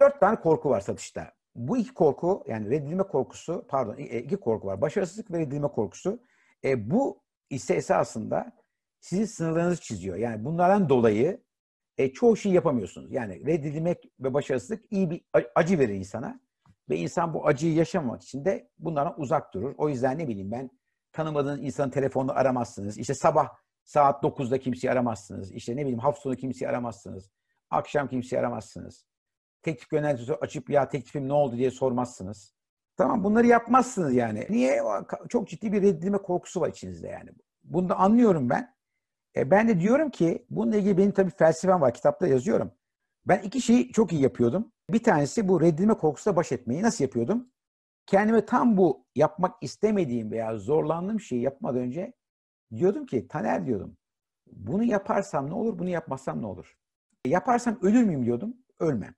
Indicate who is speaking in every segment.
Speaker 1: Dört tane korku var satışta. Bu iki korku yani reddedilme korkusu pardon e, iki korku var. Başarısızlık ve reddedilme korkusu. E, bu ise esasında sizin sınırlarınızı çiziyor. Yani bunlardan dolayı e, çoğu şey yapamıyorsunuz. Yani reddedilmek ve başarısızlık iyi bir acı verir insana. Ve insan bu acıyı yaşamamak için de bunlardan uzak durur. O yüzden ne bileyim ben tanımadığınız insanın telefonunu aramazsınız. İşte sabah saat 9'da kimseyi aramazsınız. İşte ne bileyim hafta sonu kimseyi aramazsınız. Akşam kimseyi aramazsınız. Teklif yöneticisi açıp ya teklifim ne oldu diye sormazsınız. Tamam bunları yapmazsınız yani. Niye? Çok ciddi bir reddedilme korkusu var içinizde yani. Bunu da anlıyorum ben. E ben de diyorum ki bununla ilgili benim tabii felsefem var. Kitapta yazıyorum. Ben iki şeyi çok iyi yapıyordum. Bir tanesi bu reddedilme korkusuyla baş etmeyi. Nasıl yapıyordum? Kendime tam bu yapmak istemediğim veya zorlandığım şeyi yapmadan önce diyordum ki Taner diyordum. Bunu yaparsam ne olur, bunu yapmazsam ne olur? E, yaparsam ölür müyüm diyordum. Ölmem.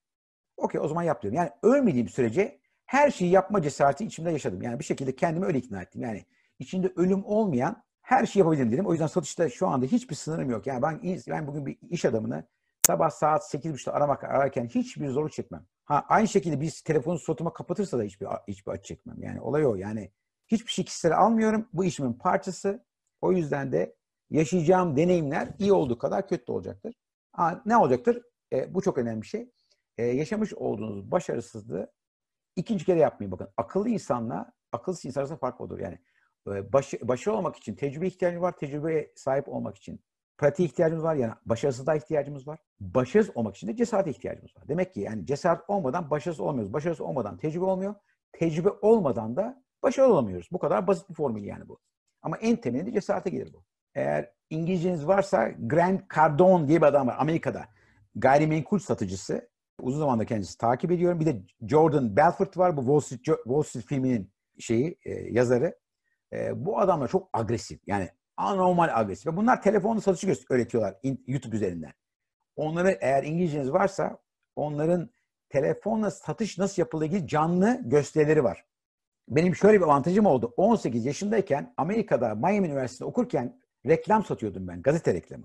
Speaker 1: Okey o zaman yap diyorum. Yani ölmediğim sürece her şeyi yapma cesareti içimde yaşadım. Yani bir şekilde kendimi öyle ikna ettim. Yani içinde ölüm olmayan her şeyi yapabilirim dedim. O yüzden satışta şu anda hiçbir sınırım yok. Yani ben, ben bugün bir iş adamını sabah saat 8.30'da aramak ararken hiçbir zorluk çekmem. Ha aynı şekilde biz telefonu suratıma kapatırsa da hiçbir hiçbir acı çekmem. Yani olay o. Yani hiçbir şey kişisel almıyorum. Bu işimin parçası. O yüzden de yaşayacağım deneyimler iyi olduğu kadar kötü de olacaktır. Ha, ne olacaktır? E, bu çok önemli bir şey. E, yaşamış olduğunuz başarısızlığı ikinci kere yapmayın. Bakın akıllı insanla akılsız insan arasında fark odur. Yani e, baş, başarılı olmak için tecrübe ihtiyacımız var. Tecrübeye sahip olmak için pratiğe ihtiyacımız var. Yani başarısızlığa ihtiyacımız var. Başarısız olmak için de cesarete ihtiyacımız var. Demek ki yani cesaret olmadan başarısız olmuyoruz. Başarısız olmadan tecrübe olmuyor. Tecrübe olmadan da başarılı olamıyoruz. Bu kadar basit bir formül yani bu. Ama en temelinde cesarete gelir bu. Eğer İngilizceniz varsa Grant Cardone diye bir adam var Amerika'da. Gayrimenkul satıcısı. Uzun zamanda kendisi takip ediyorum. Bir de Jordan Belfort var. Bu Wall Street, Wall Street filminin şeyi, e, yazarı. E, bu adamlar çok agresif. Yani anormal agresif. Ve bunlar telefonla satışı öğretiyorlar YouTube üzerinden. Onları eğer İngilizceniz varsa onların telefonla satış nasıl yapıldığı ilgili canlı gösterileri var. Benim şöyle bir avantajım oldu. 18 yaşındayken Amerika'da Miami Üniversitesi'nde okurken reklam satıyordum ben. Gazete reklamı.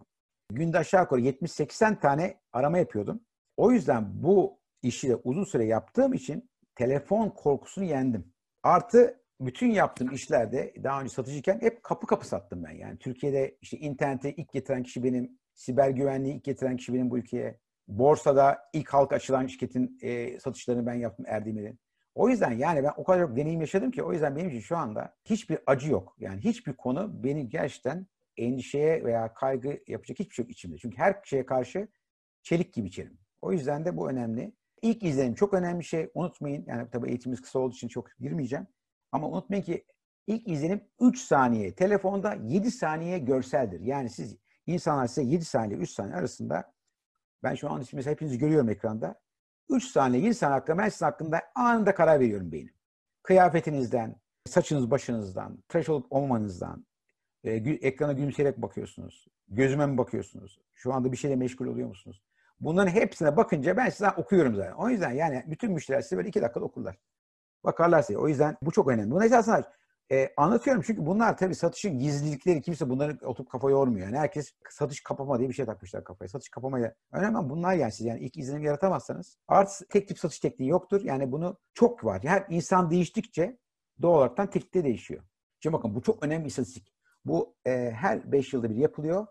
Speaker 1: Günde aşağı yukarı 70-80 tane arama yapıyordum. O yüzden bu işi de uzun süre yaptığım için telefon korkusunu yendim. Artı bütün yaptığım işlerde daha önce satıcıyken hep kapı kapı sattım ben. Yani Türkiye'de işte internete ilk getiren kişi benim, siber güvenliği ilk getiren kişi benim bu ülkeye. Borsada ilk halk açılan şirketin e, satışlarını ben yaptım Erdemir'in. O yüzden yani ben o kadar çok deneyim yaşadım ki o yüzden benim için şu anda hiçbir acı yok. Yani hiçbir konu beni gerçekten endişeye veya kaygı yapacak hiçbir şey yok içimde. Çünkü her şeye karşı çelik gibi içerim. O yüzden de bu önemli. İlk izlenim çok önemli şey. Unutmayın. Yani tabii eğitimimiz kısa olduğu için çok girmeyeceğim. Ama unutmayın ki ilk izlenim 3 saniye. Telefonda 7 saniye görseldir. Yani siz insanlar size 7 saniye 3 saniye arasında ben şu an mesela hepinizi görüyorum ekranda. 3 saniye 7 saniye hakkında ben sizin hakkında anında karar veriyorum beynim. Kıyafetinizden, saçınız başınızdan, tıraş olup olmanızdan, e, ekrana gülümseyerek bakıyorsunuz. Gözüme mi bakıyorsunuz? Şu anda bir şeyle meşgul oluyor musunuz? Bunların hepsine bakınca ben size okuyorum zaten. O yüzden yani bütün müşteriler size böyle iki dakikada okurlar. Bakarlar size. O yüzden bu çok önemli. Bunu esasında e, anlatıyorum çünkü bunlar tabii satışın gizlilikleri kimse bunları oturup kafa yormuyor. Yani herkes satış kapama diye bir şey takmışlar kafaya. Satış kapamaya. Önemli bunlar yani siz yani ilk izlenim yaratamazsanız. Artı tek tip satış tekniği yoktur. Yani bunu çok var. Her insan değiştikçe doğal olarak teknik de değişiyor. Şimdi bakın bu çok önemli bir istatistik. Bu e, her 5 yılda bir yapılıyor.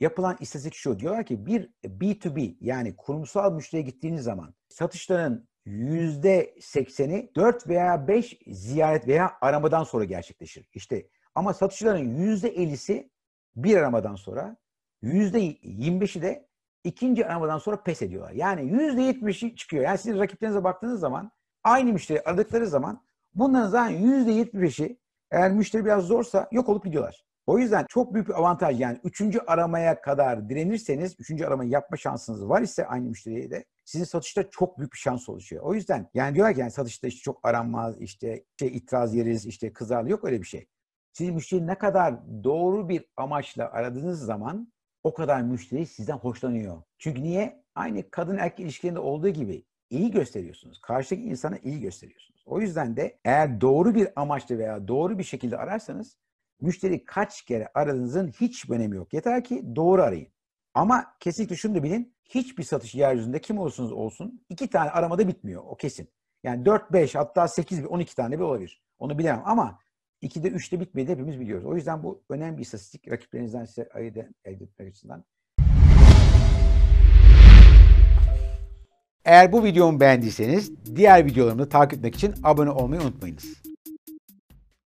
Speaker 1: Yapılan istatistik şu. Diyorlar ki bir B2B yani kurumsal müşteriye gittiğiniz zaman satışların yüzde sekseni 4 veya 5 ziyaret veya aramadan sonra gerçekleşir. İşte ama satışçıların yüzde ellisi bir aramadan sonra yüzde 25'i de ikinci aramadan sonra pes ediyorlar. Yani yüzde 70'i çıkıyor. Yani siz rakiplerinize baktığınız zaman aynı müşteri aradıkları zaman bunların zaten yüzde 75'i eğer müşteri biraz zorsa yok olup gidiyorlar. O yüzden çok büyük bir avantaj yani üçüncü aramaya kadar direnirseniz üçüncü aramayı yapma şansınız var ise aynı müşteriye de sizin satışta çok büyük bir şans oluşuyor. O yüzden yani diyorlar ki yani satışta işte çok aranmaz, işte şey itiraz yeriz, işte kızar. Yok öyle bir şey. Siz müşteri ne kadar doğru bir amaçla aradığınız zaman o kadar müşteri sizden hoşlanıyor. Çünkü niye? Aynı kadın erkek ilişkilerinde olduğu gibi iyi gösteriyorsunuz. Karşıdaki insana iyi gösteriyorsunuz. O yüzden de eğer doğru bir amaçla veya doğru bir şekilde ararsanız müşteri kaç kere aradığınızın hiç önemi yok. Yeter ki doğru arayın. Ama kesinlikle şunu da bilin. hiçbir satış yeryüzünde kim olursanız olsun iki tane aramada bitmiyor. O kesin. Yani 4, 5 hatta 8, 12 tane bir olabilir. Onu bilemem ama 2'de 3'te bitmedi hepimiz biliyoruz. O yüzden bu önemli bir istatistik rakiplerinizden size ayırt etmek açısından. Eğer bu videomu beğendiyseniz diğer videolarımı takip etmek için abone olmayı unutmayınız.